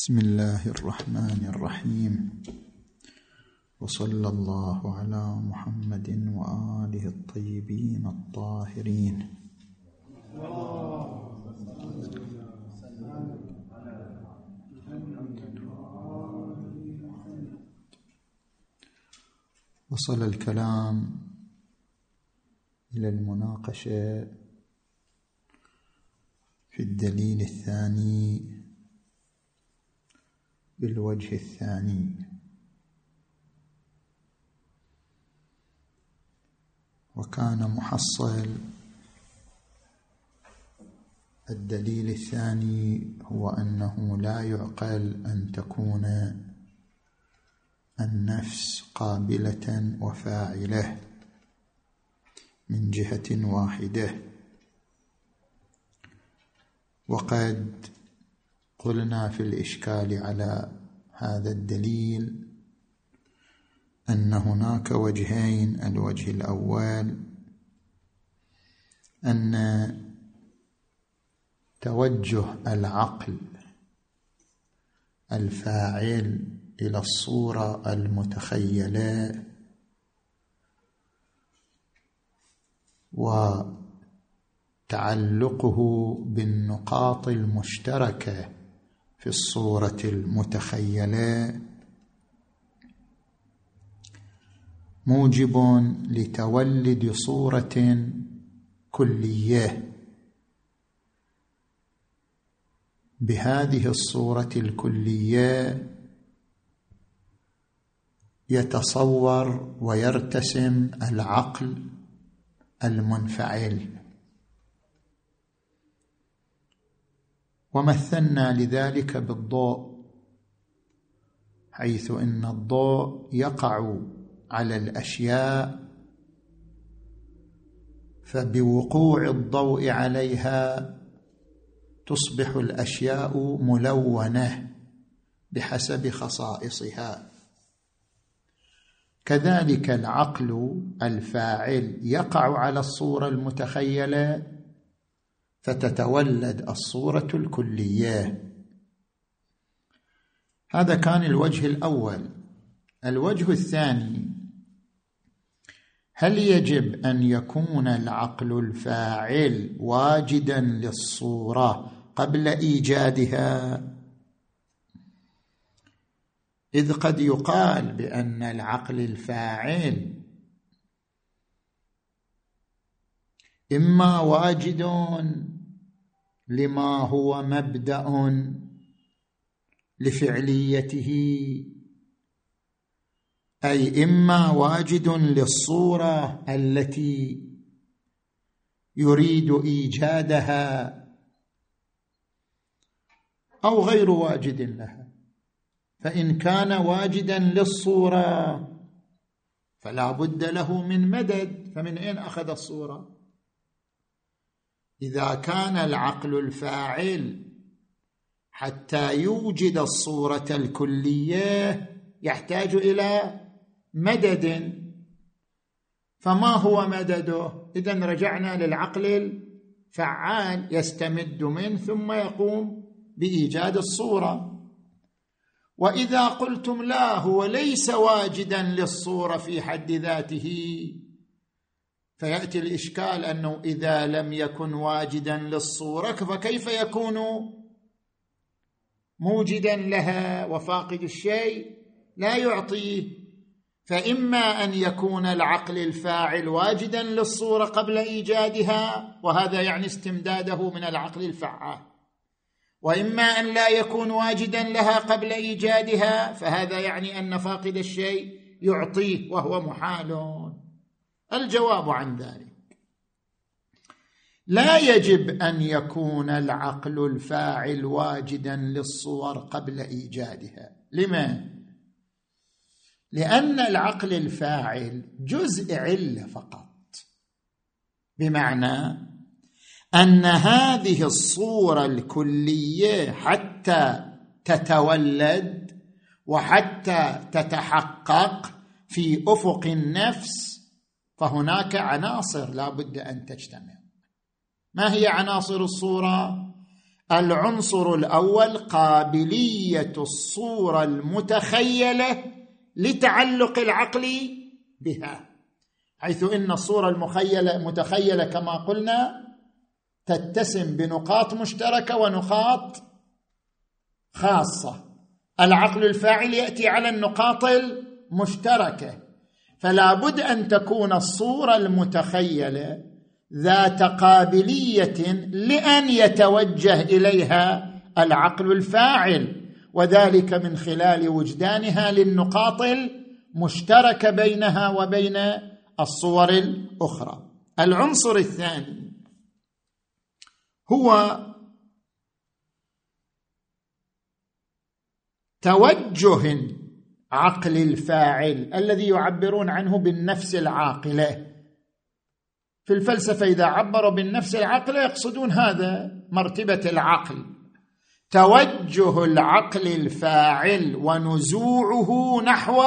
بسم الله الرحمن الرحيم. وصلى الله على محمد وآله الطيبين الطاهرين. وصل الكلام إلى المناقشة في الدليل الثاني بالوجه الثاني. وكان محصل الدليل الثاني هو أنه لا يعقل أن تكون النفس قابلة وفاعلة من جهة واحدة. وقد قلنا في الإشكال على هذا الدليل أن هناك وجهين الوجه الأول أن توجه العقل الفاعل إلى الصورة المتخيلة وتعلقه بالنقاط المشتركة في الصورة المتخيلة. موجب لتولد صورة كلية. بهذه الصورة الكلية يتصور ويرتسم العقل المنفعل. ومثلنا لذلك بالضوء حيث إن الضوء يقع على الأشياء فبوقوع الضوء عليها تصبح الأشياء ملونة بحسب خصائصها. كذلك العقل الفاعل يقع على الصورة المتخيلة فتتولد الصورة الكلية. هذا كان الوجه الأول. الوجه الثاني هل يجب أن يكون العقل الفاعل واجدا للصورة قبل إيجادها؟ إذ قد يقال بأن العقل الفاعل إما واجد لما هو مبدأ لفعليته أي إما واجد للصورة التي يريد إيجادها أو غير واجد لها. فإن كان واجدا للصورة فلا بد له من مدد فمن أين أخذ الصورة؟ إذا كان العقل الفاعل حتى يوجد الصورة الكلية يحتاج إلى مدد. فما هو مدده؟ اذا رجعنا للعقل الفعال يستمد منه ثم يقوم بإيجاد الصورة. وإذا قلتم لا هو ليس واجدا للصورة في حد ذاته. فيأتي الإشكال أنه إذا لم يكن واجدا للصورة فكيف يكون موجدا لها وفاقد الشيء؟ لا يعطيه. فإما أن يكون العقل الفاعل واجدا للصورة قبل إيجادها وهذا يعني استمداده من العقل الفعال. وإما أن لا يكون واجدا لها قبل إيجادها فهذا يعني أن فاقد الشيء يعطيه وهو محال. الجواب عن ذلك. لا يجب أن يكون العقل الفاعل واجدا للصور قبل إيجادها. لما لأن العقل الفاعل جزء علة فقط. بمعنى أن هذه الصورة الكلية حتى تتولد وحتى تتحقق في أفق النفس فهناك عناصر لا بد أن تجتمع. ما هي عناصر الصورة؟ العنصر الأول قابلية الصورة المتخيلة لتعلق العقل بها حيث إن الصورة المخيله متخيلة كما قلنا تتسم بنقاط مشتركة ونقاط خاصة. العقل الفاعل يأتي على النقاط المشتركة. فلا بد أن تكون الصورة المتخيلة ذات قابلية لأن يتوجه إليها العقل الفاعل وذلك من خلال وجدانها للنقاط المشتركة بينها وبين الصور الأخرى. العنصر الثاني هو توجه عقل الفاعل الذي يعبرون عنه بالنفس العاقلة. في الفلسفة إذا عبروا بالنفس العاقلة يقصدون هذا مرتبة العقل. توجه العقل الفاعل ونزوعه نحو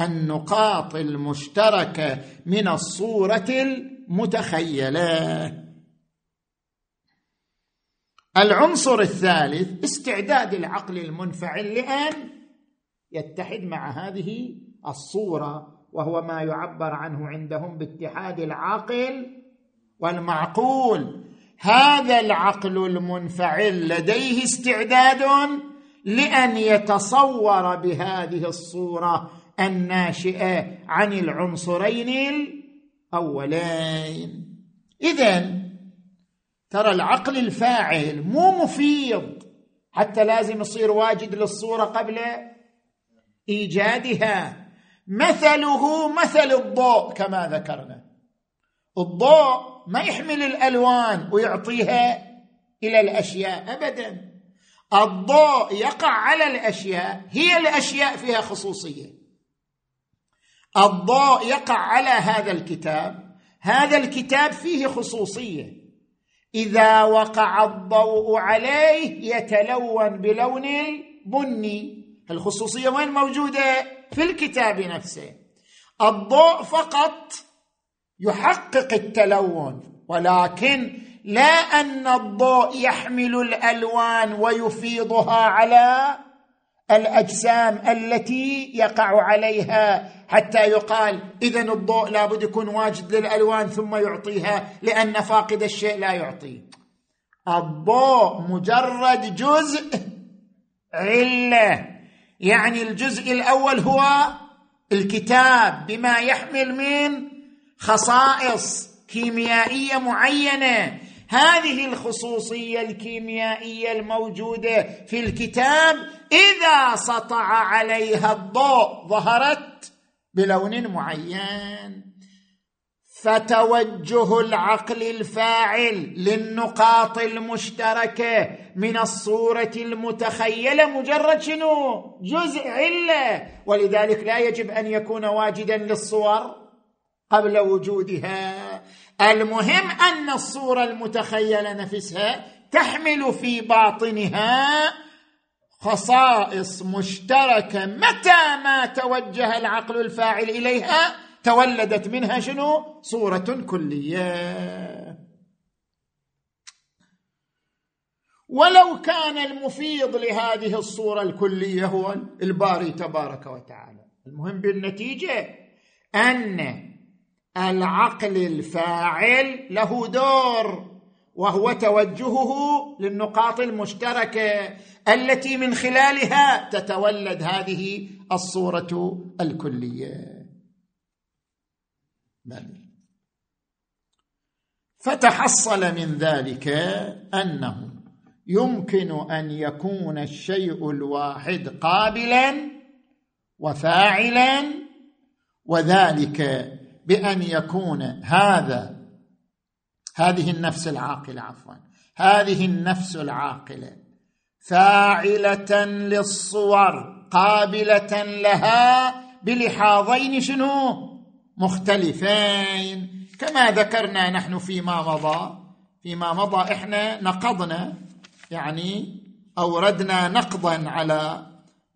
النقاط المشتركة من الصورة المتخيلة. العنصر الثالث استعداد العقل المنفعل لأن يتحد مع هذه الصورة وهو ما يعبر عنه عندهم باتحاد العاقل والمعقول. هذا العقل المنفعل لديه استعداد لأن يتصور بهذه الصورة الناشئة عن العنصرين الأولين. اذا ترى العقل الفاعل مو مفيض حتى لازم يصير واجد للصورة قبل إيجادها. مثله مثل الضوء كما ذكرنا. الضوء ما يحمل الألوان ويعطيها إلى الأشياء ابدا. الضوء يقع على الأشياء هي الأشياء فيها خصوصية. الضوء يقع على هذا الكتاب هذا الكتاب فيه خصوصية. إذا وقع الضوء عليه يتلون بلون البني. الخصوصية وين موجودة؟ في الكتاب نفسه. الضوء فقط يحقق التلون ولكن لا أن الضوء يحمل الألوان ويفيضها على الأجسام التي يقع عليها حتى يقال اذا الضوء لابد يكون واجد للألوان ثم يعطيها لأن فاقد الشيء لا يعطي. الضوء مجرد جزء علة. يعني الجزء الأول هو الكتاب بما يحمل من خصائص كيميائية معينة. هذه الخصوصية الكيميائية الموجودة في الكتاب إذا سطع عليها الضوء ظهرت بلون معين. فتوجه العقل الفاعل للنقاط المشتركة من الصورة المتخيلة مجرد شنو؟ جزء علة. ولذلك لا يجب أن يكون واجدا للصور قبل وجودها. المهم أن الصورة المتخيلة نفسها تحمل في باطنها خصائص مشتركة متى ما توجه العقل الفاعل إليها؟ تولدت منها شنو؟ صورة كلية. ولو كان المفيض لهذه الصورة الكلية هو الباري تبارك وتعالى. المهم بالنتيجة أن العقل الفاعل له دور وهو توجهه للنقاط المشتركة التي من خلالها تتولد هذه الصورة الكلية. بل فتحصل من ذلك أنه يمكن أن يكون الشيء الواحد قابلا وفاعلا وذلك بأن يكون هذا هذه النفس العاقلة عفوا هذه النفس العاقلة فاعلة للصور قابلة لها بلحاظين شنو؟ مختلفين. كما ذكرنا نحن فيما مضى فيما مضى إحنا نقضنا يعني أوردنا نقضا على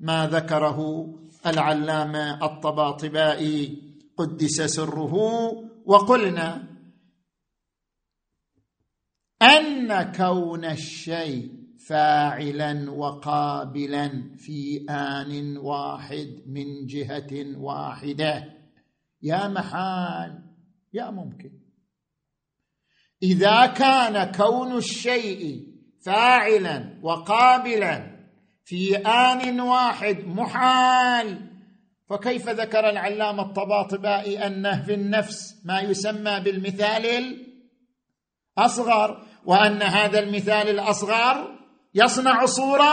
ما ذكره العلامة الطباطبائي قدس سره وقلنا أن كون الشيء فاعلا وقابلا في آن واحد من جهة واحدة يا محال يا ممكن. إذا كان كون الشيء فاعلا وقابلا في آن واحد محال فكيف ذكر العلامة الطباطبائي أنه في النفس ما يسمى بالمثال الأصغر وأن هذا المثال الأصغر يصنع صورة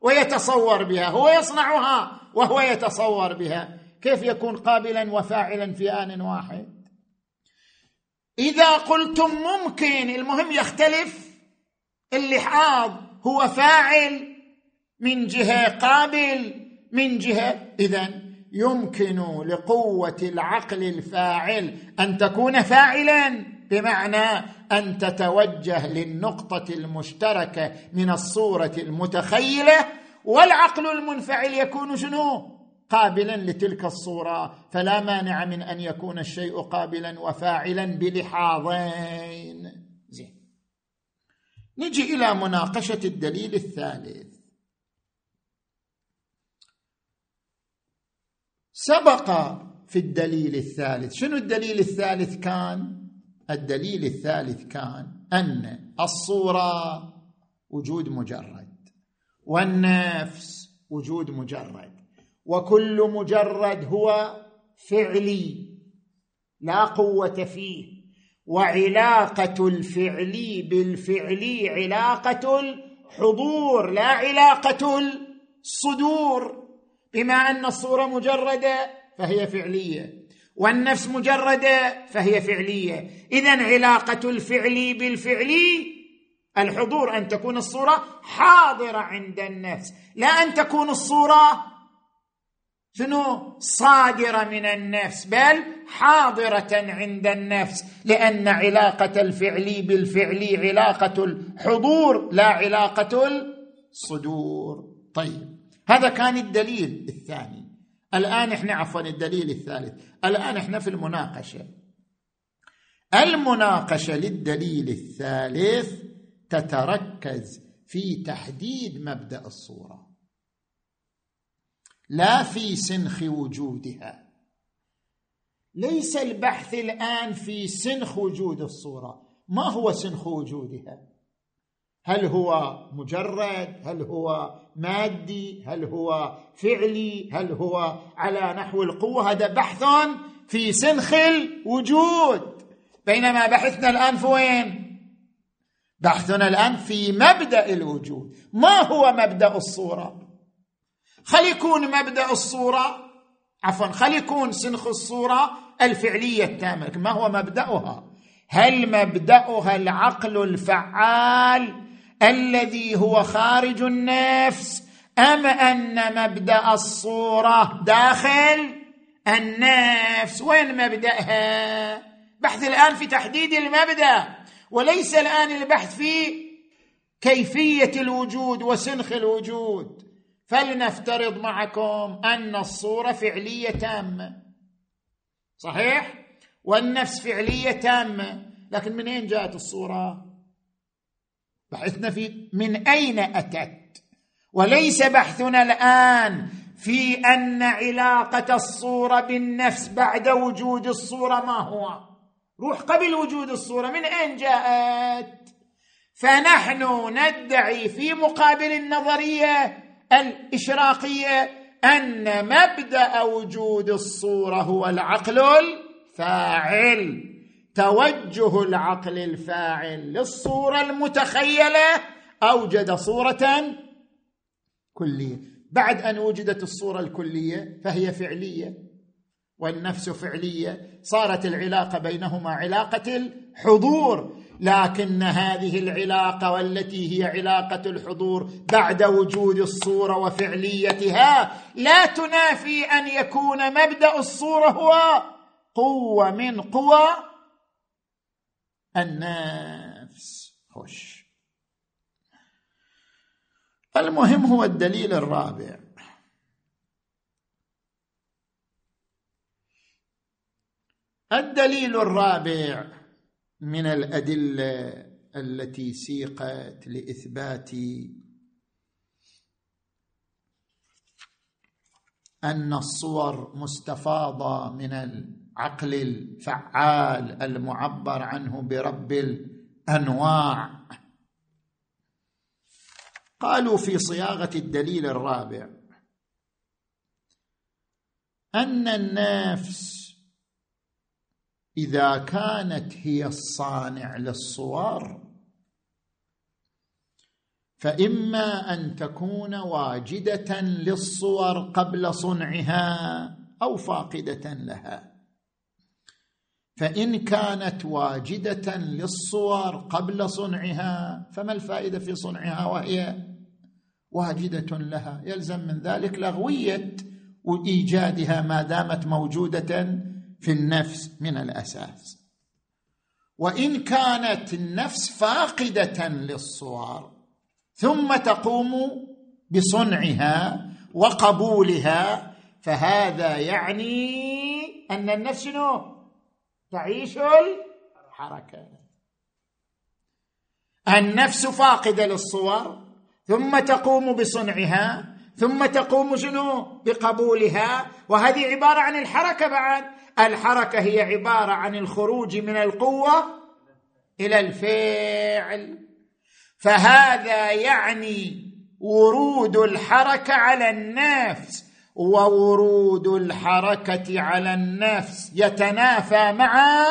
ويتصور بها هو يصنعها وهو يتصور بها. كيف يكون قابلا وفاعلا في آن واحد؟ إذا قلتم ممكن المهم يختلف اللحاظ هو فاعل من جهة قابل من جهة اذا يمكن لقوة العقل الفاعل أن تكون فاعلا بمعنى أن تتوجه للنقطة المشتركة من الصورة المتخيلة والعقل المنفعل يكون شنو؟ قابلا لتلك الصورة فلا مانع من أن يكون الشيء قابلا وفاعلا بلحاظين. زين. نجي إلى مناقشة الدليل الثالث. سبق في الدليل الثالث. شنو الدليل الثالث كان؟ الدليل الثالث كان أن الصورة وجود مجرد والنفس وجود مجرد. وكل مجرد هو فعلي لا قوة فيه. وعلاقة الفعلي بالفعلي علاقة الحضور لا علاقة الصدور. بما أن الصورة مجردة فهي فعلية والنفس مجردة فهي فعلية. اذا علاقة الفعل بالفعل الحضور أن تكون الصورة حاضرة عند النفس لا أن تكون الصورة شنو؟ صادرة من النفس بل حاضرة عند النفس لأن علاقة الفعل بالفعل علاقة الحضور لا علاقة الصدور. طيب هذا كان الدليل الثاني. الآن إحنا عفوا الدليل الثالث. الآن إحنا في المناقشة. المناقشة للدليل الثالث تتركز في تحديد مبدأ الصورة. لا في سنخ وجودها. ليس البحث الآن في سنخ وجود الصورة. ما هو سنخ وجودها؟ هل هو مجرد؟ هل هو مادي؟ هل هو فعلي؟ هل هو على نحو القوة؟ هذا بحث في سنخ الوجود. بينما بحثنا الآن في وين؟ بحثنا الآن في مبدأ الوجود. ما هو مبدأ الصورة؟ خل يكون مبدأ الصورة عفوا خل يكون سنخ الصورة الفعلية التامة ما هو مبدأها؟ هل مبدأها العقل الفعال الذي هو خارج النفس أم أن مبدأ الصورة داخل النفس؟ وين مبدأها؟ بحث الآن في تحديد المبدأ وليس الآن البحث في كيفية الوجود وسنخ الوجود. فلنفترض معكم أن الصورة فعلية تامة. صحيح؟ والنفس فعلية تامة. لكن من أين جاءت الصورة؟ بحثنا في من أين أتت؟ وليس بحثنا الآن في أن علاقة الصورة بالنفس بعد وجود الصورة ما هو؟ روح قبل وجود الصورة من أين جاءت؟ فنحن ندعي في مقابل النظرية الإشراقية أن مبدأ وجود الصورة هو العقل الفاعل. توجه العقل الفاعل للصورة المتخيلة. أوجد صورة كلية. بعد أن وجدت الصورة الكلية فهي فعلية والنفس فعلية. صارت العلاقة بينهما علاقة الحضور. لكن هذه العلاقة والتي هي علاقة الحضور بعد وجود الصورة وفعليتها لا تنافي أن يكون مبدأ الصورة هو قوة من قوى النفس. خش المهم هو الدليل الرابع. الدليل الرابع من الأدلة التي سيقت لإثبات أن الصور مستفاضة من العقل الفعال المعبر عنه برب الأنواع. قالوا في صياغة الدليل الرابع أن النفس إذا كانت هي الصانع للصور فإما أن تكون واجدة للصور قبل صنعها أو فاقدة لها. فإن كانت واجدة للصور قبل صنعها فما الفائدة في صنعها وهي واجدة لها؟ يلزم من ذلك لغوية وإيجادها ما دامت موجودة في النفس من الأساس. وإن كانت النفس فاقدة للصور ثم تقوم بصنعها وقبولها فهذا يعني أن النفس شنو؟ تعيش الحركة. النفس فاقدة للصور ثم تقوم بصنعها ثم تقوم شنو؟ بقبولها. وهذه عبارة عن الحركة بعد. الحركة هي عبارة عن الخروج من القوة إلى الفعل. فهذا يعني ورود الحركة على النفس. وورود الحركة على النفس يتنافى مع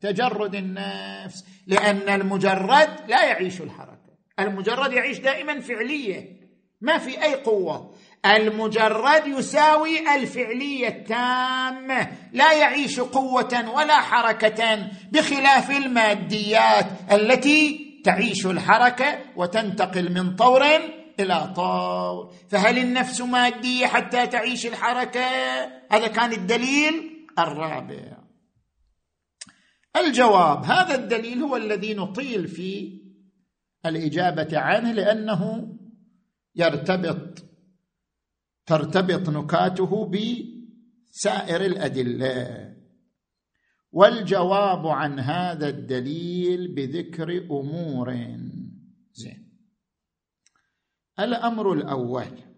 تجرد النفس. لأن المجرد لا يعيش الحركة. المجرد يعيش دائما فعليه ما في أي قوة. المجرد يساوي الفعلية التامه لا يعيش قوة ولا حركة بخلاف الماديات التي تعيش الحركة وتنتقل من طور إلى طور. فهل النفس مادية حتى تعيش الحركة؟ هذا كان الدليل الرابع. الجواب هذا الدليل هو الذي نطيل في الإجابة عنه لأنه يرتبط ترتبط نكاته بسائر الأدلة. والجواب عن هذا الدليل بذكر أمور. زين. الأمر الأول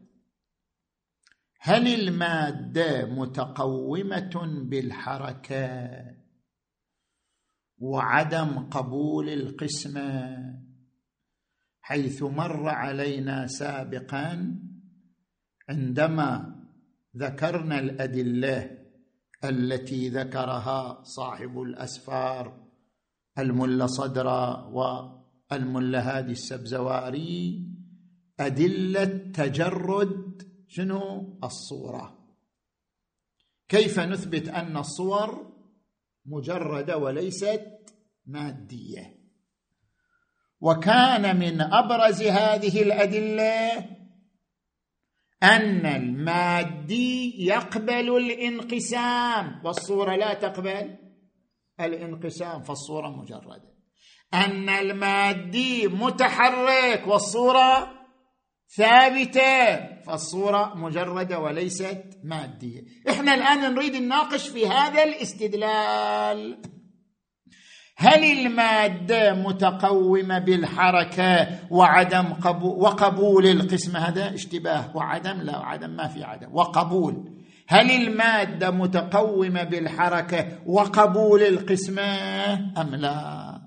هل المادة متقومة بالحركة وعدم قبول القسمة؟ حيث مر علينا سابقا عندما ذكرنا الأدلة التي ذكرها صاحب الأسفار الملا صدرة والملا هادي السبزواري أدلة تجرد شنو؟ الصورة. كيف نثبت أن الصور مجردة وليست مادية؟ وكان من أبرز هذه الأدلة أن المادي يقبل الانقسام والصورة لا تقبل الانقسام فالصورة مجردة. أن المادي متحرك والصورة ثابتة فالصورة مجردة وليست مادية. إحنا الآن نريد نناقش في هذا الاستدلال. هل المادة متقومة بالحركة وعدم قبول وقبول القسم هذا؟ اشتباه. وعدم؟ لا عدم ما في عدم. وقبول. هل المادة متقومة بالحركة وقبول القسمه أم لا؟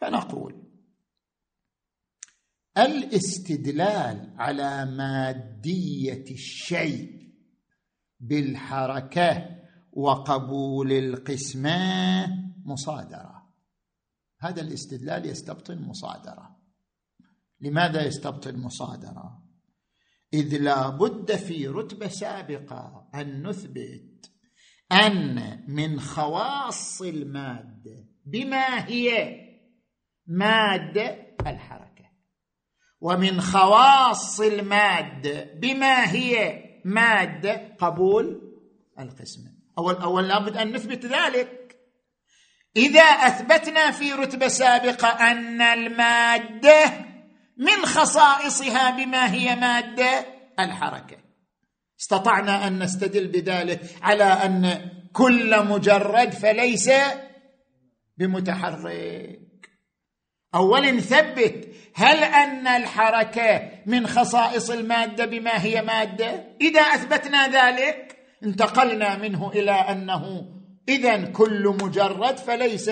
فنقول الاستدلال على مادية الشيء بالحركة وقبول القسمة مصادرة. هذا الاستدلال يستبطن مصادرة. لماذا يستبطن مصادرة؟ إذ لا بد في رتبة سابقة أن نثبت أن من خواص الماده بما هي ماده الحركة ومن خواص الماده بما هي ماده قبول القسمة. أول أول لابد أن نثبت ذلك. إذا أثبتنا في رتبة سابقة أن المادة من خصائصها بما هي مادة الحركة. استطعنا أن نستدل بذلك على أن كل مجرد فليس بمتحرك. اولا نثبت هل أن الحركة من خصائص المادة بما هي مادة؟ إذا أثبتنا ذلك انتقلنا منه إلى أنه اذا كل مجرد فليس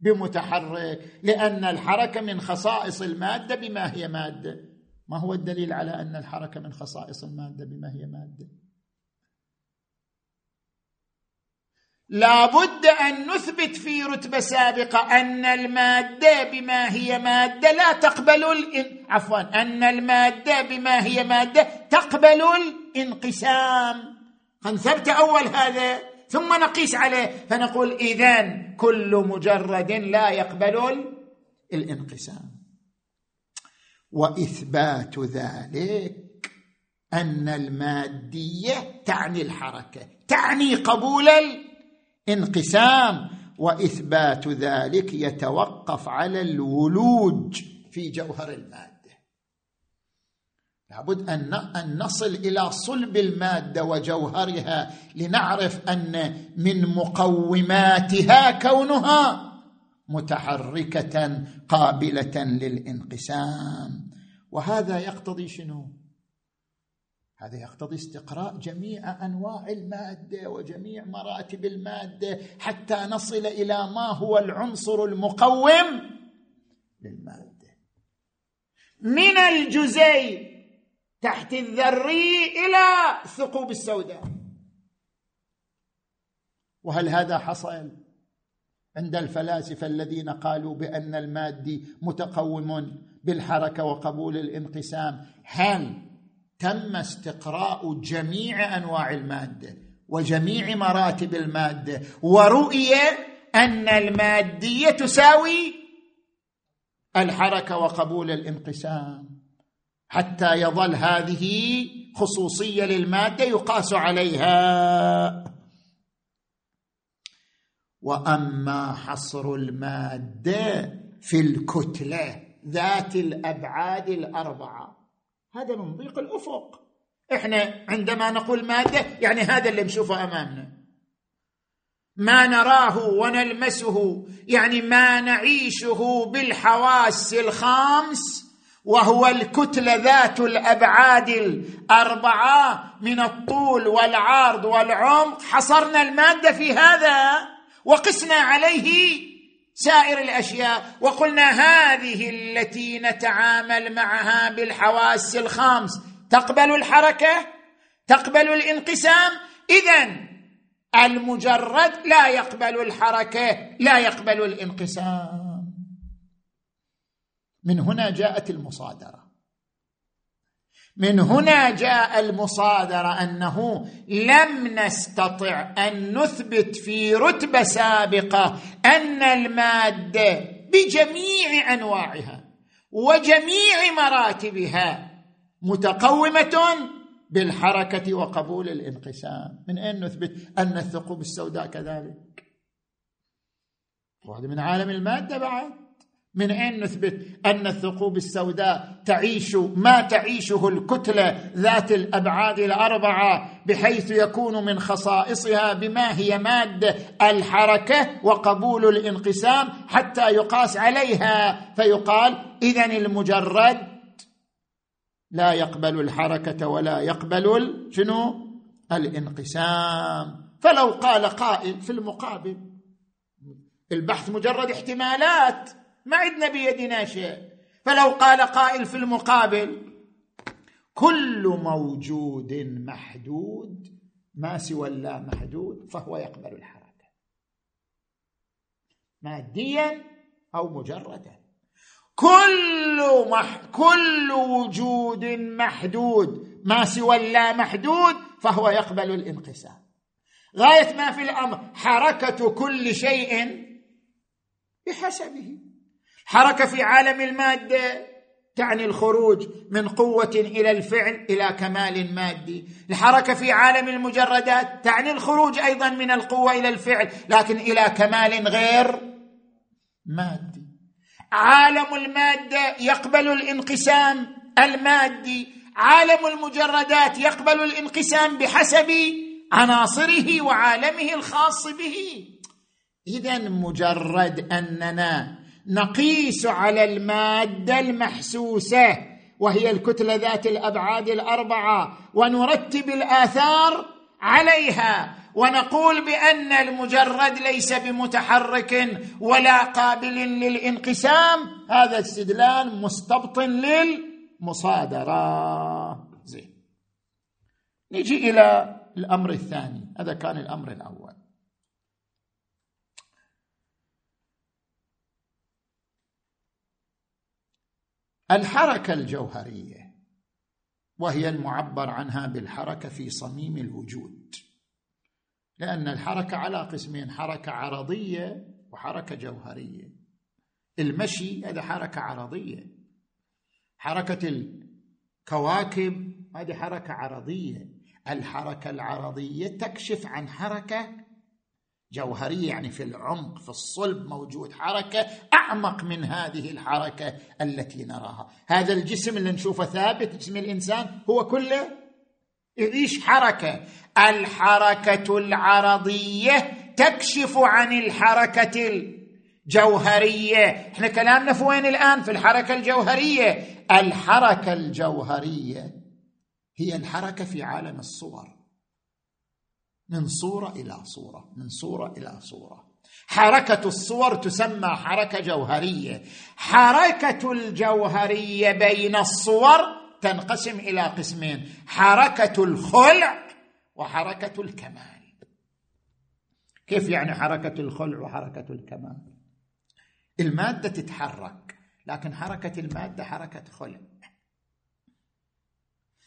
بمتحرك لأن الحركة من خصائص المادة بما هي مادة. ما هو الدليل على أن الحركة من خصائص المادة بما هي مادة؟ لابد أن نثبت في رتبة سابقة أن المادة بما هي مادة لا تقبل الإن... عفوا أن المادة بما هي مادة تقبل الانقسام. فنثبت أول هذا ثم نقيس عليه فنقول اذا كل مجرد لا يقبل الانقسام. وإثبات ذلك أن المادية تعني الحركة تعني قبول الانقسام. وإثبات ذلك يتوقف على الولوج في جوهر الماده لابد أن نصل إلى صلب المادة وجوهرها لنعرف أن من مقوماتها كونها متحركة قابلة للانقسام. وهذا يقتضي شنو؟ هذا يقتضي استقراء جميع أنواع المادة وجميع مراتب المادة حتى نصل إلى ما هو العنصر المقوم للمادة. من الجزيء تحت الذري إلى الثقوب السوداء. وهل هذا حصل عند الفلاسفة الذين قالوا بأن المادي متقوم بالحركة وقبول الانقسام؟ هل تم استقراء جميع أنواع المادة وجميع مراتب المادة ورؤي أن المادية تساوي الحركة وقبول الانقسام؟ حتى يظل هذه خصوصية للمادة يقاس عليها. وأما حصر المادة في الكتلة ذات الأبعاد الأربعة هذا من ضيق الأفق. إحنا عندما نقول مادة يعني هذا اللي نشوفه أمامنا. ما نراه ونلمسه يعني ما نعيشه بالحواس الخامس وهو الكتله ذات الأبعاد الأربعة من الطول والعرض والعمق. حصرنا المادة في هذا وقسنا عليه سائر الأشياء. وقلنا هذه التي نتعامل معها بالحواس الخمس. تقبل الحركة؟ تقبل الانقسام؟ اذا المجرد لا يقبل الحركة لا يقبل الانقسام. من هنا جاءت المصادرة. من هنا جاء المصادرة أنه لم نستطع أن نثبت في رتبة سابقة أن المادة بجميع أنواعها وجميع مراتبها متقومة بالحركة وقبول الانقسام. من أين نثبت؟ أن الثقوب السوداء كذلك. وهذا من عالم المادة بعد. من أين نثبت أن الثقوب السوداء تعيش ما تعيشه الكتله ذات الأبعاد الأربعة بحيث يكون من خصائصها بما هي مادة الحركة وقبول الانقسام حتى يقاس عليها. فيقال اذا المجرد لا يقبل الحركة ولا يقبل شنو؟ الانقسام. فلو قال قائل في المقابل البحث مجرد احتمالات. ما عندنا بيدنا شيء. فلو قال قائل في المقابل كل موجود محدود ما سوى اللا محدود فهو يقبل الحركة. ماديا أو مجردا. كل مح كل وجود محدود ما سوى اللا محدود فهو يقبل الانقسام. غاية ما في الأمر حركة كل شيء بحسبه. حركة في عالم المادة تعني الخروج من قوة إلى الفعل إلى كمال مادي. الحركة في عالم المجردات تعني الخروج أيضا من القوة إلى الفعل لكن إلى كمال غير مادي. عالم المادة يقبل الانقسام المادي. عالم المجردات يقبل الانقسام بحسب عناصره وعالمه الخاص به. اذا مجرد أننا نقيس على المادة المحسوسة وهي الكتلة ذات الأبعاد الأربعة ونرتب الآثار عليها ونقول بأن المجرد ليس بمتحرك ولا قابل للانقسام هذا استدلال مستبطن للمصادرة. زين. نجي إلى الأمر الثاني هذا كان الأمر الأول. الحركة الجوهرية وهي المعبر عنها بالحركة في صميم الوجود. لأن الحركة على قسمين حركة عرضية وحركة جوهرية. المشي هذا حركة عرضية. حركة الكواكب هذه حركة عرضية. الحركة العرضية تكشف عن حركة جوهرية يعني في العمق في الصلب موجود حركة أعمق من هذه الحركة التي نراها. هذا الجسم اللي نشوفه ثابت جسم الإنسان هو كله يعيش حركة. الحركة العرضية تكشف عن الحركة الجوهرية. إحنا كلامنا في وين الآن؟ في الحركة الجوهرية. الحركة الجوهرية هي الحركة في عالم الصور. من صورة إلى صورة من صورة إلى صورة. حركة الصور تسمى حركة جوهرية. حركة الجوهرية بين الصور تنقسم إلى قسمين حركة الخلع وحركة الكمال. كيف يعني حركة الخلع وحركة الكمال؟ المادة تتحرك لكن حركة المادة حركة خلع.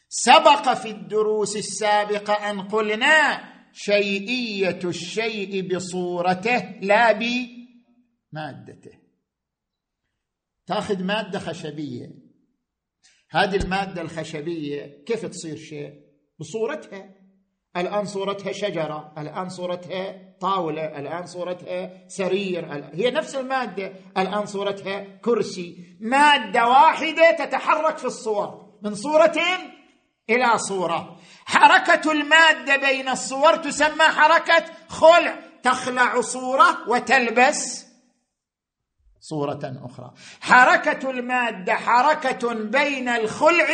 سبق في الدروس السابقة أن قلنا شيئية الشيء بصورته لا بمادته تاخذ مادة خشبية. هذه المادة الخشبية كيف تصير شيء؟ بصورتها. الآن صورتها شجرة الآن صورتها طاولة الآن صورتها سرير هي نفس المادة. الآن صورتها كرسي. مادة واحدة تتحرك في الصور. من صورتين إلى صورة. حركة المادة بين الصور تسمى حركة خلع. تخلع صورة وتلبس صورة أخرى. حركة المادة حركة بين الخلع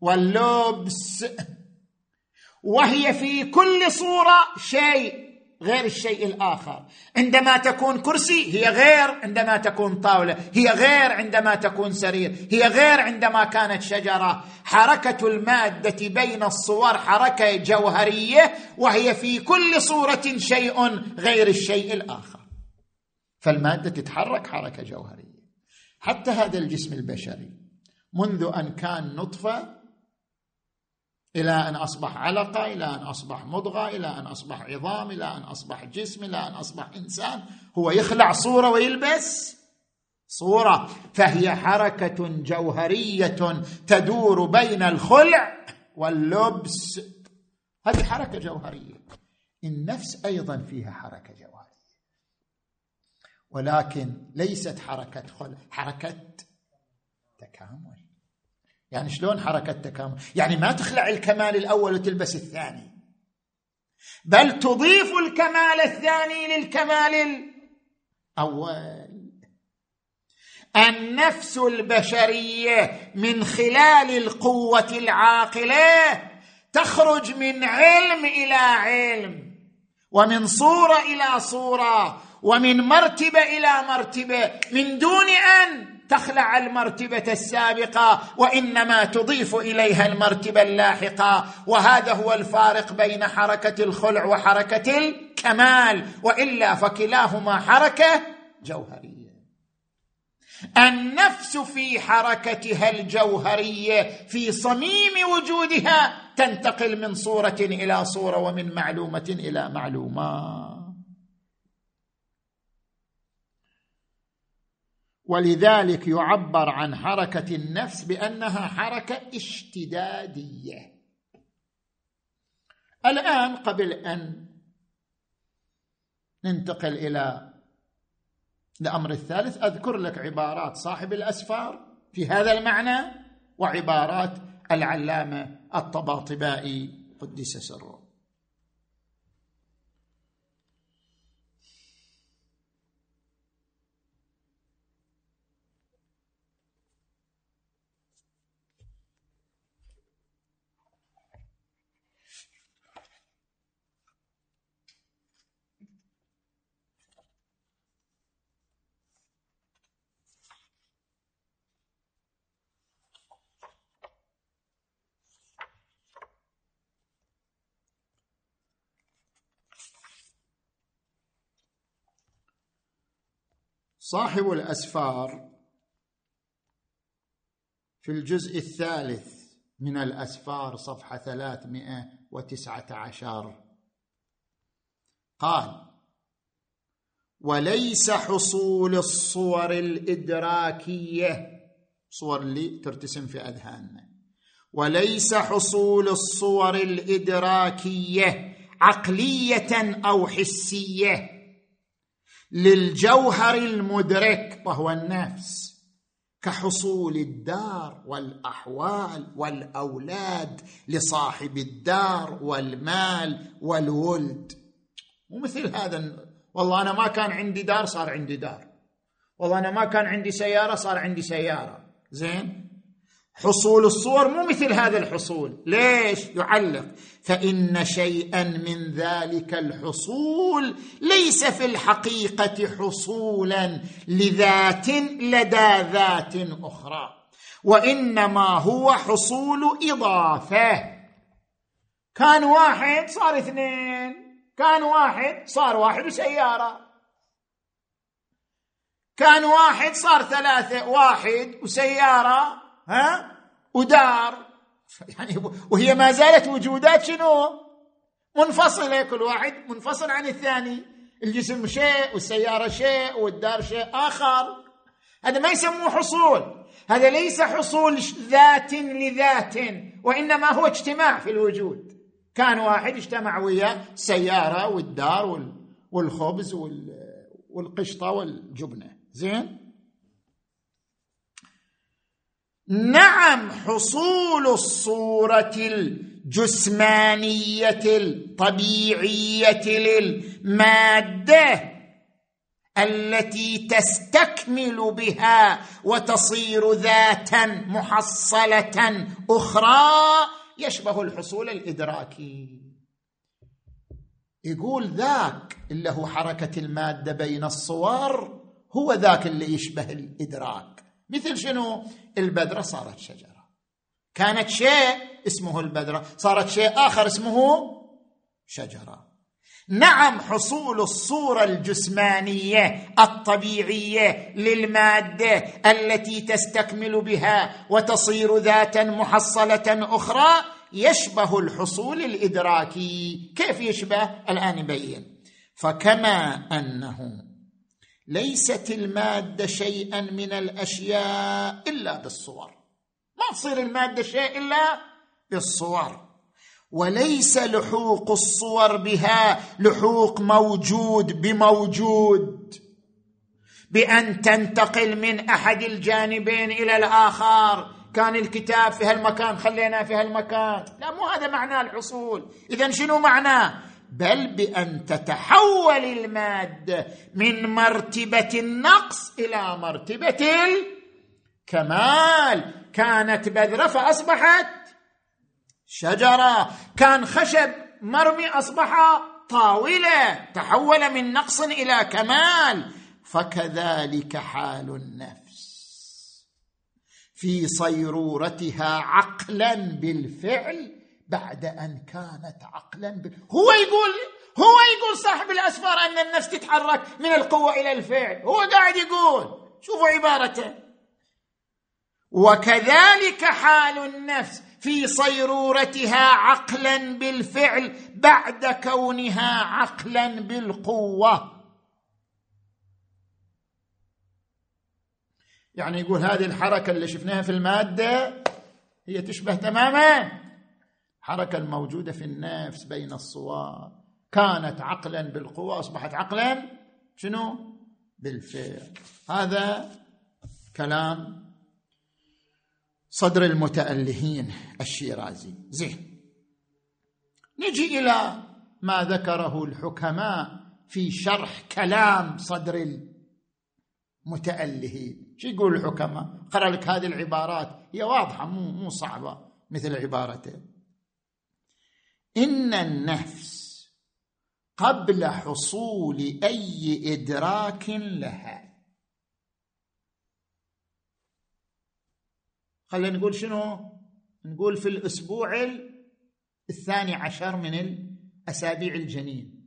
واللبس. وهي في كل صورة شيء. غير الشيء الآخر. عندما تكون كرسي هي غير عندما تكون طاولة هي غير عندما تكون سرير هي غير عندما كانت شجرة. حركة المادة بين الصور حركة جوهرية وهي في كل صورة شيء غير الشيء الآخر. فالمادة تتحرك حركة جوهرية. حتى هذا الجسم البشري منذ أن كان نطفة إلى أن أصبح علقة إلى أن أصبح مضغة إلى أن أصبح عظام إلى أن أصبح جسم إلى أن أصبح إنسان. هو يخلع صورة ويلبس صورة. فهي حركة جوهرية تدور بين الخلع واللبس. هذه حركة جوهرية. النفس أيضا فيها حركة جوهرية. ولكن ليست حركة خلع حركة تكامل. يعني شلون حركة تكامل يعني ما تخلع الكمال الأول وتلبس الثاني بل تضيف الكمال الثاني للكمال الأول. النفس البشرية من خلال القوة العاقلة تخرج من علم إلى علم ومن صورة إلى صورة ومن مرتبة إلى مرتبة من دون أن تخلع المرتبة السابقة وإنما تضيف إليها المرتبة اللاحقة. وهذا هو الفارق بين حركة الخلع وحركة الكمال. وإلا فكلاهما حركة جوهرية. النفس في حركتها الجوهرية في صميم وجودها تنتقل من صورة إلى صورة ومن معلومة إلى معلومات. ولذلك يعبر عن حركة النفس بأنها حركة اشتدادية. الآن قبل أن ننتقل إلى الأمر الثالث أذكر لك عبارات صاحب الأسفار في هذا المعنى وعبارات العلامة الطباطبائي قدس سره. صاحب الأسفار في الجزء الثالث من ثلاثمائة وتسعة عشر. قال وليس حصول الصور الإدراكية صور اللي ترتسم في اذهاننا وليس حصول الصور الإدراكية عقلية أو حسية للجوهر المدرك وهو النفس كحصول الدار والأحوال والأولاد لصاحب الدار والمال والولد. مو مثل هذا والله أنا ما كان عندي دار صار عندي دار. والله أنا ما كان عندي سيارة صار عندي سيارة. زين؟ حصول الصور مو مثل هذا الحصول. ليش؟ يعلق. فإن شيئا من ذلك الحصول ليس في الحقيقة حصولا لذات لدى ذات أخرى وإنما هو حصول إضافة. كان واحد صار اثنين كان واحد صار واحد وسيارة. كان واحد صار ثلاثة واحد وسيارة. ها؟ ودار. يعني وهي ما زالت وجودات شنو منفصله كل واحد منفصل عن الثاني. الجسم شيء والسيارة شيء والدار شيء آخر. هذا ما يسموه حصول. هذا ليس حصول ذات لذات وإنما هو اجتماع في الوجود. كان واحد اجتمع ويا السياره والدار والخبز والقشطة والجبنة. زين؟ نعم حصول الصورة الجسمانية الطبيعية للمادة التي تستكمل بها وتصير ذاتا محصلة أخرى يشبه الحصول الإدراكي. يقول ذاك اللي هو حركة المادة بين الصور هو ذاك اللي يشبه الإدراك. مثل شنو؟ البذره صارت شجرة. كانت شيء اسمه البذره صارت شيء آخر اسمه شجرة. نعم حصول الصورة الجسمانية الطبيعية للمادة التي تستكمل بها وتصير ذاتا محصلة أخرى يشبه الحصول الإدراكي. كيف يشبه؟ الآن يبين. فكما أنه ليست المادة شيئا من الأشياء إلا بالصور. ما تصير المادة شيء إلا بالصور. وليس لحوق الصور بها لحوق موجود بموجود. بأن تنتقل من أحد الجانبين إلى الآخر. كان الكتاب في هالمكان خلينا في هالمكان. لا مو هذا معناه الحصول. اذا شنو معناه؟ بل بأن تتحول المادة من مرتبة النقص إلى مرتبة الكمال كانت بذرة فأصبحت شجرة. كان خشب مرمي أصبح طاولة. تحول من نقص إلى كمال. فكذلك حال النفس. في صيرورتها عقلا بالفعل. بعد أن كانت عقلا. هو يقول هو يقول صاحب الأسفار أن النفس تتحرك من القوة إلى الفعل. هو قاعد يقول شوفوا عبارته. وكذلك حال النفس في صيرورتها عقلا بالفعل بعد كونها عقلا بالقوة. يعني يقول هذه الحركة اللي شفناها في المادة هي تشبه تماما. الحركه الموجوده في النفس بين الصور. كانت عقلا بالقوة أصبحت عقلا شنو؟ بالفعل. هذا كلام صدر المتألهين الشيرازي. زين. نجي إلى ما ذكره الحكماء في شرح كلام صدر المتألهين. شو يقول الحكماء؟ قرأ لك هذه العبارات. هي واضحة مو مو صعبة مثل عبارته إن النفس قبل حصول أي إدراك لها. خلينا نقول شنو؟ نقول في الأسبوع الثاني عشر من الأسابيع الجنين.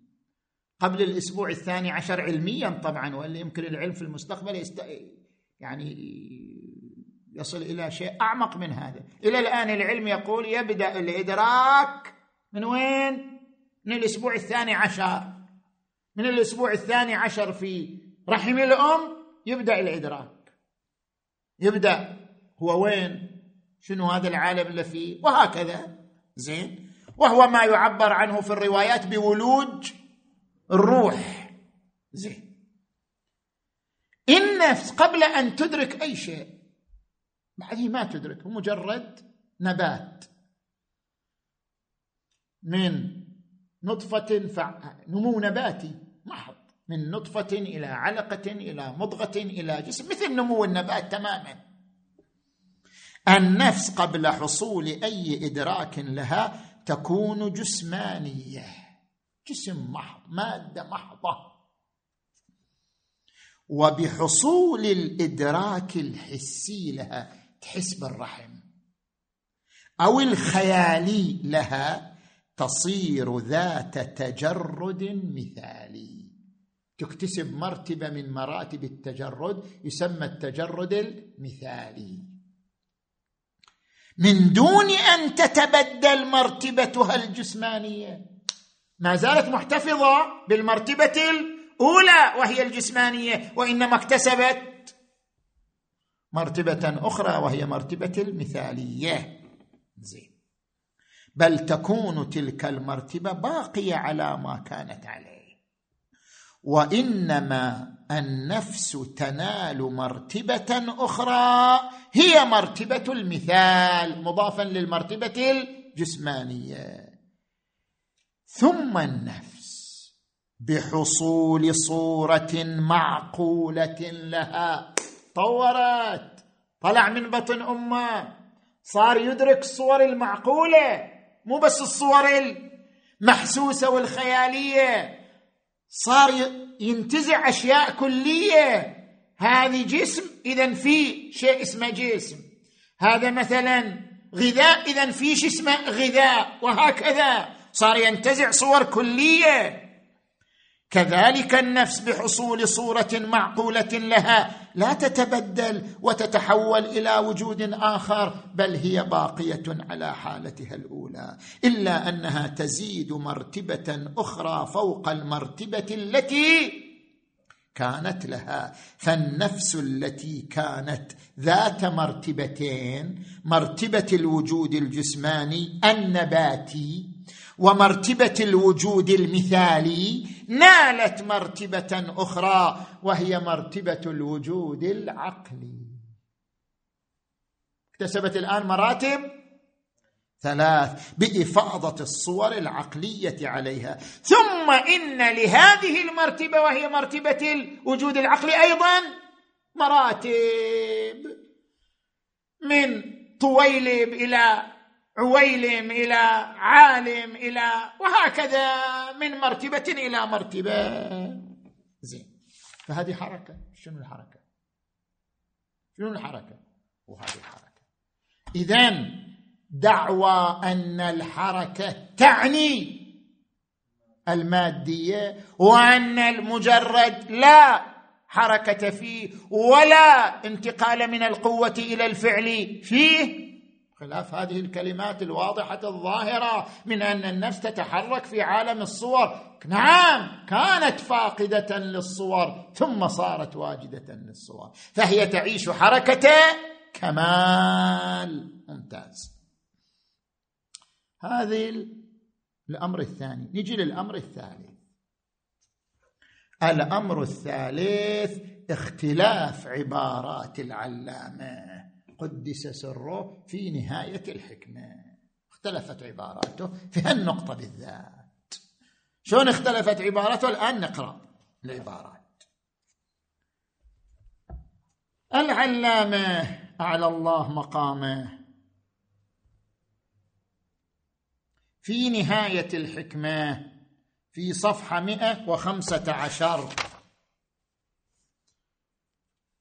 قبل الأسبوع الثاني عشر علميا طبعا وإلا يمكن العلم في المستقبل يست... يعني يصل إلى شيء أعمق من هذا. إلى الآن العلم يقول يبدأ الإدراك من وين؟ من الأسبوع الثاني عشر. من الأسبوع الثاني عشر في رحم الأم يبدأ الإدراك. يبدأ. هو وين؟ شنو هذا العالم اللي فيه؟ وهكذا. زين. وهو ما يعبر عنه في الروايات بولوج الروح. زين. النفس قبل أن تدرك أي شيء بعدين ما تدرك مجرد نبات. من نطفة فع... نمو نباتي محض. من نطفة إلى علقة إلى مضغة إلى جسم. مثل نمو النبات تماما. النفس قبل حصول أي إدراك لها تكون جسمانية. جسم محض مادة محضة. وبحصول الإدراك الحسي لها تحس بالرحم. أو الخيالي لها تصير ذات تجرد مثالي. تكتسب مرتبة من مراتب التجرد يسمى التجرد المثالي. من دون أن تتبدل مرتبتها الجسمانية. ما زالت محتفظة بالمرتبة الأولى وهي الجسمانية وإنما اكتسبت مرتبة أخرى وهي مرتبة المثالية. زين. بل تكون تلك المرتبة باقية على ما كانت عليه. وإنما النفس تنال مرتبة أخرى هي مرتبة المثال مضافا للمرتبة الجسمانية. ثم النفس بحصول صورة معقولة لها. طورت طلع من بطن امه صار يدرك الصور المعقولة. مو بس الصور المحسوسه والخيالية. صار ينتزع أشياء كلية. هذه جسم اذا في شيء اسمه جسم. هذا مثلا غذاء اذا في شيء اسمه غذاء وهكذا. صار ينتزع صور كلية. كذلك النفس بحصول صورة معقولة لها لا تتبدل وتتحول إلى وجود آخر بل هي باقية على حالتها الأولى. إلا أنها تزيد مرتبة أخرى فوق المرتبة التي كانت لها. فالنفس التي كانت ذات مرتبتين مرتبة الوجود الجسماني النباتي ومرتبة الوجود المثالي نالت مرتبة أخرى وهي مرتبة الوجود العقلي. اكتسبت الآن مراتب ثلاث بإفاضة الصور العقلية عليها. ثم إن لهذه المرتبة وهي مرتبة الوجود العقلي أيضا مراتب من طويلب إلى عويلم إلى عالم إلى وهكذا من مرتبة إلى مرتبة. زين. فهذه حركة. شنو الحركة؟ شنو الحركة؟ وهذه الحركة. اذا دعوى أن الحركة تعني المادية وأن المجرد لا حركة فيه ولا انتقال من القوة إلى الفعل فيه. خلاف هذه الكلمات الواضحة الظاهرة من أن النفس تتحرك في عالم الصور. نعم كانت فاقدة للصور ثم صارت واجدة للصور. فهي تعيش حركة كمال ممتاز. هذه الأمر الثاني. نجي للأمر الثالث. الأمر الثالث اختلاف عبارات العلامة. قدس سره في نهاية الحكمة. اختلفت عباراته في هالنقطة بالذات. شلون اختلفت عبارته الآن نقرأ العبارات. العلامة أعلى الله مقامه. في نهاية الحكمة في صفحة 115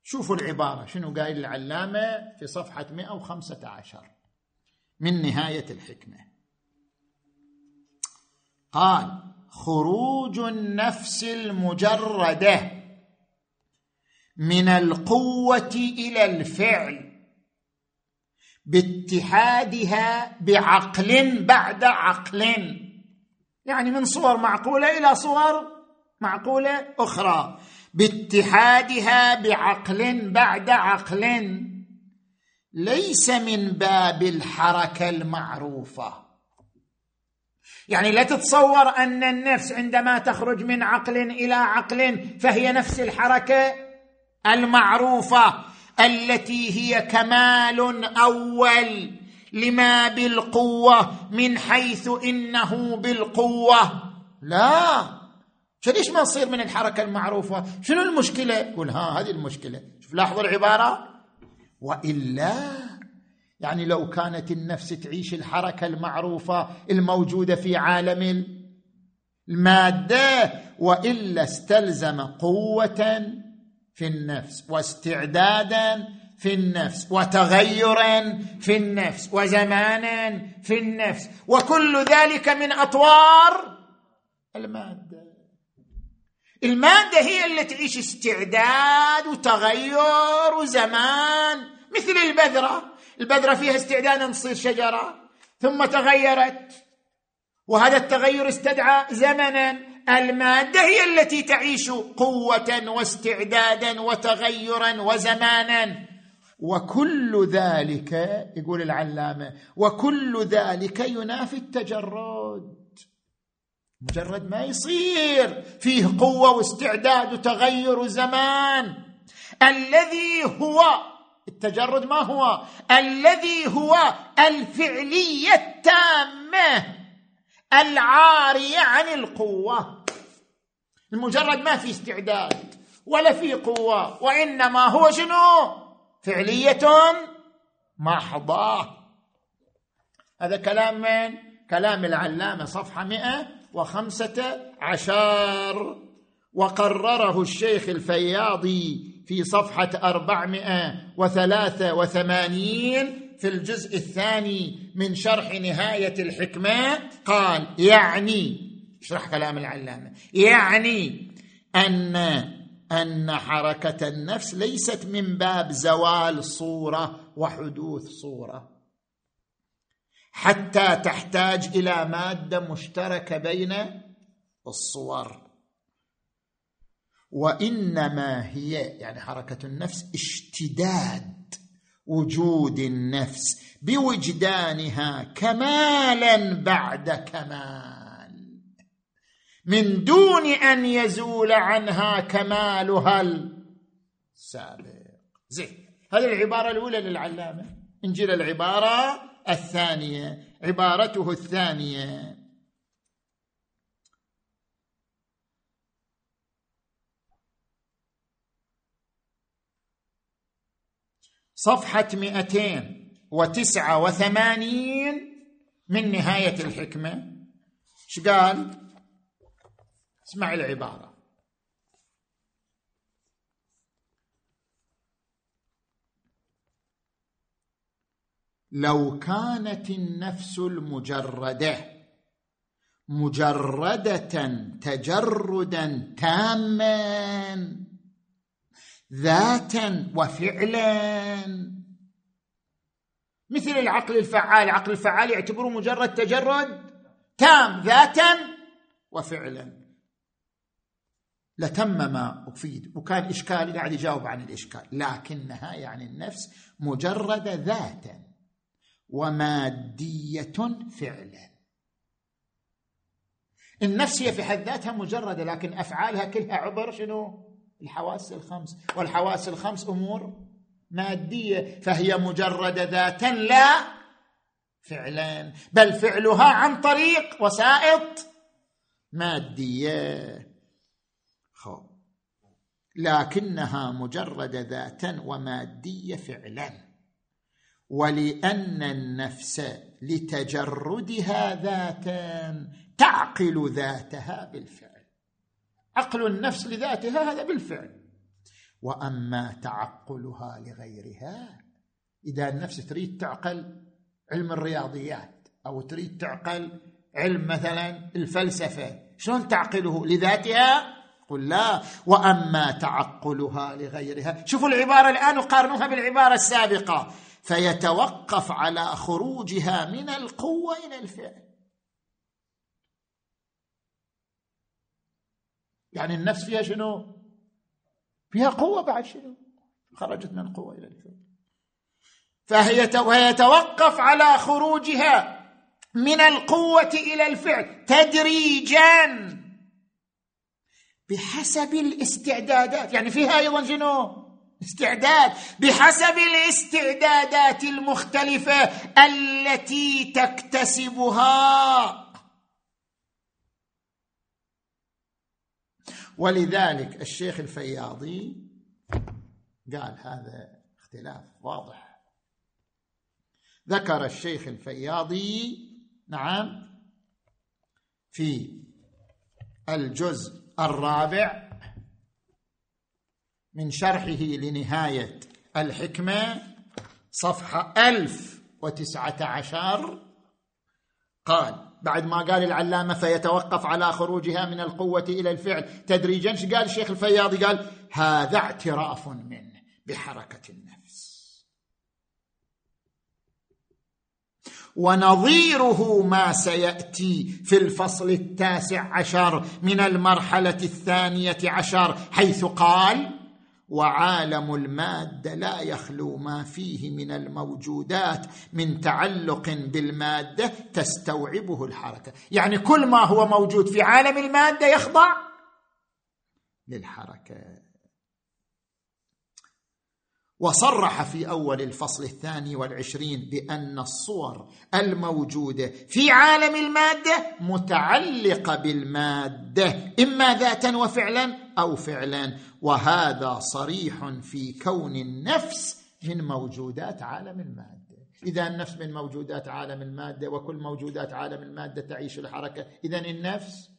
شوفوا العبارة شنو قايل العلامة في صفحة 115 من نهاية الحكمة. قال خروج النفس المجردة من القوة إلى الفعل. باتحادها بعقل بعد عقل. يعني من صور معقولة إلى صور معقولة أخرى. باتحادها بعقل بعد عقل. ليس من باب الحركة المعروفة. يعني لا تتصور أن النفس عندما تخرج من عقل إلى عقل فهي نفس الحركة المعروفة. التي هي كمال أول لما بالقوة من حيث إنه بالقوة. لا. ليش ما تصير من الحركة المعروفة؟ شنو المشكلة؟ يقول ها هذه المشكلة. شوف لاحظوا العبارة؟ وإلا يعني لو كانت النفس تعيش الحركة المعروفة الموجودة في عالم المادة وإلا استلزم قوة في النفس واستعدادا في النفس وتغيرا في النفس وزمانا في النفس. وكل ذلك من أطوار المادة. المادة هي اللي تعيش استعداد وتغير وزمان مثل البذرة. البذرة فيها استعداد أن تصير شجرة ثم تغيرت. وهذا التغير استدعى زمنا. المادة هي التي تعيش قوة واستعدادا وتغيرا وزمانا. وكل ذلك يقول العلامة وكل ذلك ينافي التجرد. مجرد ما يصير فيه قوة واستعداد وتغير زمان الذي هو التجرد ما هو؟ الذي هو الفعلية التامة العارية عن القوة. المجرد ما في استعداد ولا في قوة وإنما هو شنو؟ فعلية محضة. هذا كلام من؟ كلام العلامة صفحة مئة وخمسة عشر. وقرره الشيخ الفياضي في صفحة أربعمائة وثلاثة وثمانين في الجزء الثاني من شرح نهاية الحكمة. قال يعني اشرح كلام العلامة. يعني أن أن حركة النفس ليست من باب زوال صورة وحدوث صورة. حتى تحتاج إلى مادة مشتركة بين الصور. وإنما هي يعني حركة النفس اشتداد وجود النفس بوجدانها كمالا بعد كمال. من دون أن يزول عنها كمالها السابق. زين هذه العبارة الأولى للعلامة. إنجيل العبارة الثانية عبارته الثانية. صفحة مئتين وتسعة وثمانين من نهاية الحكمة. إيش قال؟ اسمع العبارة. لو كانت النفس المجردة مجردة تجردا تاما ذاتا وفعلا. مثل العقل الفعال العقل الفعال يعتبره مجرد تجرد تام ذاتا وفعلا. لتم ما أفيد. وكان إشكالي قاعد يجاوب عن الإشكال. لكنها يعني النفس مجرد ذاتا ومادية فعلا. النفس هي في حد ذاتها مجردة لكن أفعالها كلها عبر شنو؟ الحواس الخمس. والحواس الخمس أمور مادية فهي مجرد ذاتا لا فعلا بل فعلها عن طريق وسائط مادية. خب لكنها مجرد ذاتا ومادية فعلا. ولأن النفس لتجردها ذاتا تعقل ذاتها بالفعل. عقل النفس لذاتها هذا بالفعل. وأما تعقلها لغيرها إذا النفس تريد تعقل علم الرياضيات أو تريد تعقل علم مثلا الفلسفة شلون تعقله لذاتها؟ قل لا وأما تعقلها لغيرها. شوفوا العبارة الآن وقارنوها بالعبارة السابقة. فيتوقف على خروجها من القوه إلى الفعل. يعني النفس فيها شنو؟ فيها قوة بعد شنو؟ خرجت من القوه إلى الفعل. فهي يتوقف على خروجها من القوة إلى الفعل تدريجا. بحسب الاستعدادات. يعني فيها أيضا شنو؟ استعداد. بحسب الاستعدادات المختلفة التي تكتسبها. ولذلك الشيخ الفياضي قال هذا اختلاف واضح. ذكر الشيخ الفياضي نعم في الجزء الرابع من شرحه لنهاية الحكمة صفحة ألف وتسعة عشر. قال بعد ما قال العلامة فيتوقف على خروجها من القوة إلى الفعل. تدريجا قال الشيخ الفياضي؟ قال هذا اعتراف منه بحركة النفس. ونظيره ما سيأتي في الفصل التاسع عشر من المرحلة الثانية عشر حيث قال وعالم المادة لا يخلو ما فيه من الموجودات من تعلق بالمادة تستوعبه الحركة. يعني كل ما هو موجود في عالم المادة يخضع للحركة. وصرح في أول الفصل الثاني والعشرين بأن الصور الموجودة في عالم المادة متعلقة بالمادة إما ذاتا وفعلا أو فعلا. وهذا صريح في كون النفس من موجودات عالم المادة. إذا النفس من موجودات عالم المادة وكل موجودات عالم المادة تعيش الحركة. إذا النفس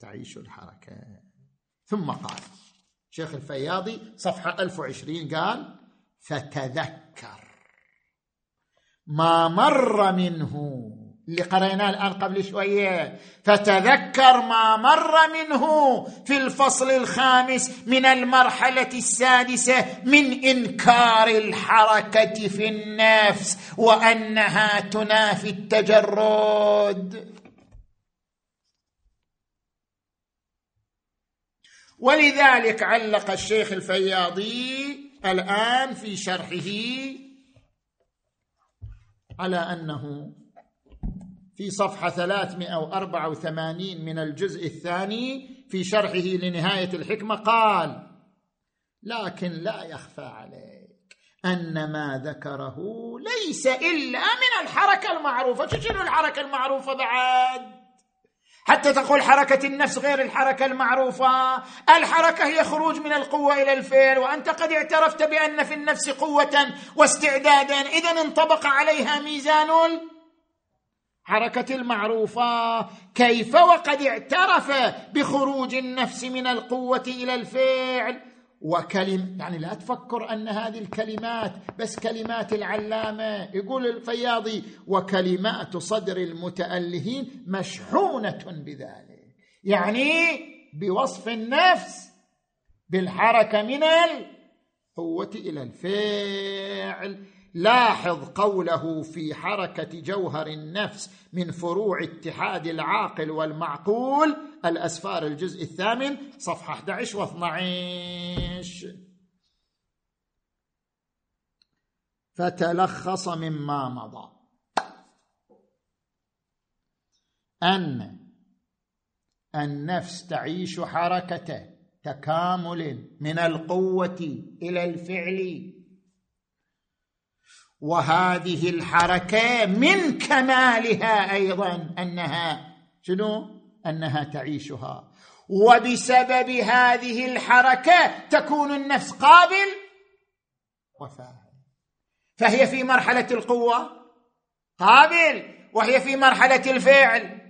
تعيش الحركة. ثم قال شيخ الفياضي صفحة 1020 قال فتذكر ما مر منه اللي قريناه الآن قبل شوية فتذكر ما مر منه في الفصل الخامس من المرحلة السادسة من إنكار الحركة في النفس وأنها تنافي التجرد. ولذلك علق الشيخ الفياضي الآن في شرحه على أنه في صفحة 384 من الجزء الثاني في شرحه لنهاية الحكمة قال لكن لا يخفى عليك أن ما ذكره ليس إلا من الحركة المعروفة. شنو الحركة المعروفة بعد؟ حتى تقول حركة النفس غير الحركة المعروفة. الحركة هي خروج من القوة إلى الفعل وأنت قد اعترفت بأن في النفس قوة واستعدادا. إذا انطبق عليها ميزان حركة المعروفة. كيف وقد اعترف بخروج النفس من القوة إلى الفعل؟ وكلم يعني لا تفكر أن هذه الكلمات بس كلمات العلامة. يقول الفياضي وكلمات صدر المتألهين مشحونة بذلك. يعني بوصف النفس بالحركة من القوة إلى الفعل. لاحظ قوله في حركة جوهر النفس من فروع اتحاد العاقل والمعقول الأسفار الجزء الثامن صفحة 11 و12 فتلخص مما مضى. أن النفس تعيش حركه تكامل من القوة إلى الفعل. وهذه الحركة من كمالها أيضا أنها شنو؟ أنها تعيشها وبسبب هذه الحركة تكون النفس قابل وفاعل فهي في مرحلة القوة قابل وهي في مرحلة الفعل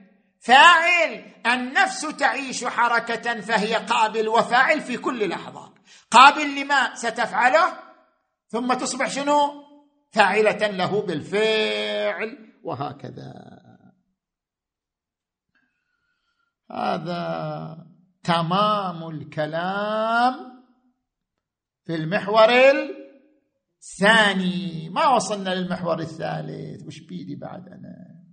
فاعل. النفس تعيش حركة فهي قابل وفاعل في كل لحظه قابل لما ستفعله ثم تصبح شنو؟ فاعلة له بالفعل وهكذا. هذا تمام الكلام في المحور الثاني. ما وصلنا للمحور الثالث. وش بيدي بعد أنا؟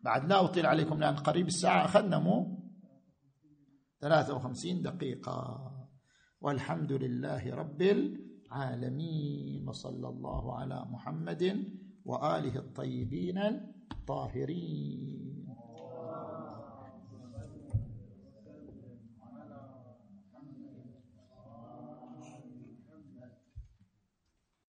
بعد لا أطيل عليكم لأن قريب الساعة. أخذنا مو 53 دقيقة. والحمد لله رب العالمين. وصلى الله على محمد وآله الطيبين الطاهرين.